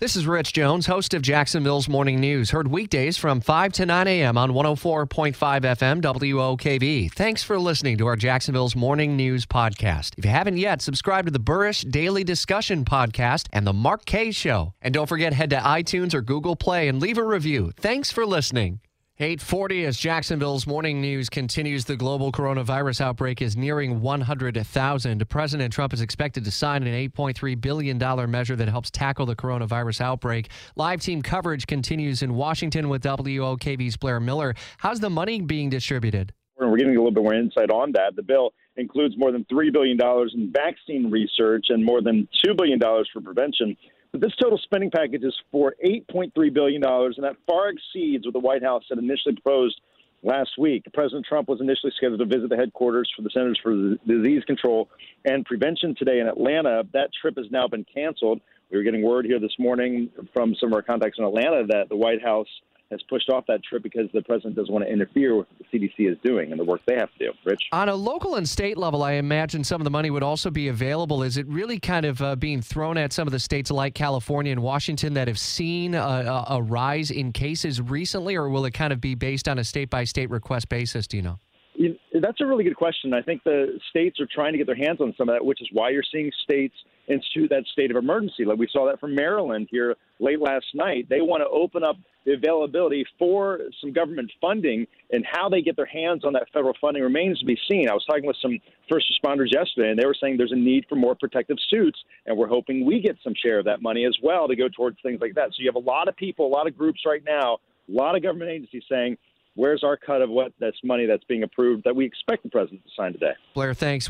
This is Rich Jones, host of Jacksonville's Morning News. Heard weekdays from 5 to 9 a.m. on 104.5 FM WOKV. Thanks for listening to our Jacksonville's Morning News podcast. If you haven't yet, subscribe to the Burrish Daily Discussion podcast and the Mark Kaye Show. And don't forget, head to iTunes or Google Play and leave a review. Thanks for listening. 840 as Jacksonville's morning news continues. The global coronavirus outbreak is nearing 100,000. President Trump is expected to sign an $8.3 billion measure that helps tackle the coronavirus outbreak. Live team coverage continues in Washington with WOKV's Blair Miller. How's the money being distributed? We're getting a little bit more insight on that. The bill includes more than $3 billion in vaccine research and more than $2 billion for prevention. But this total spending package is for $8.3 billion, and that far exceeds what the White House had initially proposed last week. President Trump was initially scheduled to visit the headquarters for the Centers for Disease Control and Prevention today in Atlanta. That trip has now been canceled. We were getting word here this morning from some of our contacts in Atlanta that the White House has pushed off that trip because the president doesn't want to interfere with what the CDC is doing and the work they have to do. Rich? On a local and state level, I imagine some of the money would also be available. Is it really kind of uh, being thrown at some of the states like California and Washington that have seen a, a rise in cases recently, or will it kind of be based on a state by state request basis? Do you know? That's a really good question. I think the states are trying to get their hands on some of that, which is why you're seeing states institute that state of emergency. Like we saw that from Maryland here late last night. They want to open up the availability for some government funding, and how they get their hands on that federal funding remains to be seen. I was talking with some first responders yesterday, and they were saying there's a need for more protective suits, and we're hoping we get some share of that money as well to go towards things like that. So you have a lot of people, a lot of groups right now, a lot of government agencies saying where's our cut of what that's money that's being approved that we expect the president to sign today? Blair, thanks.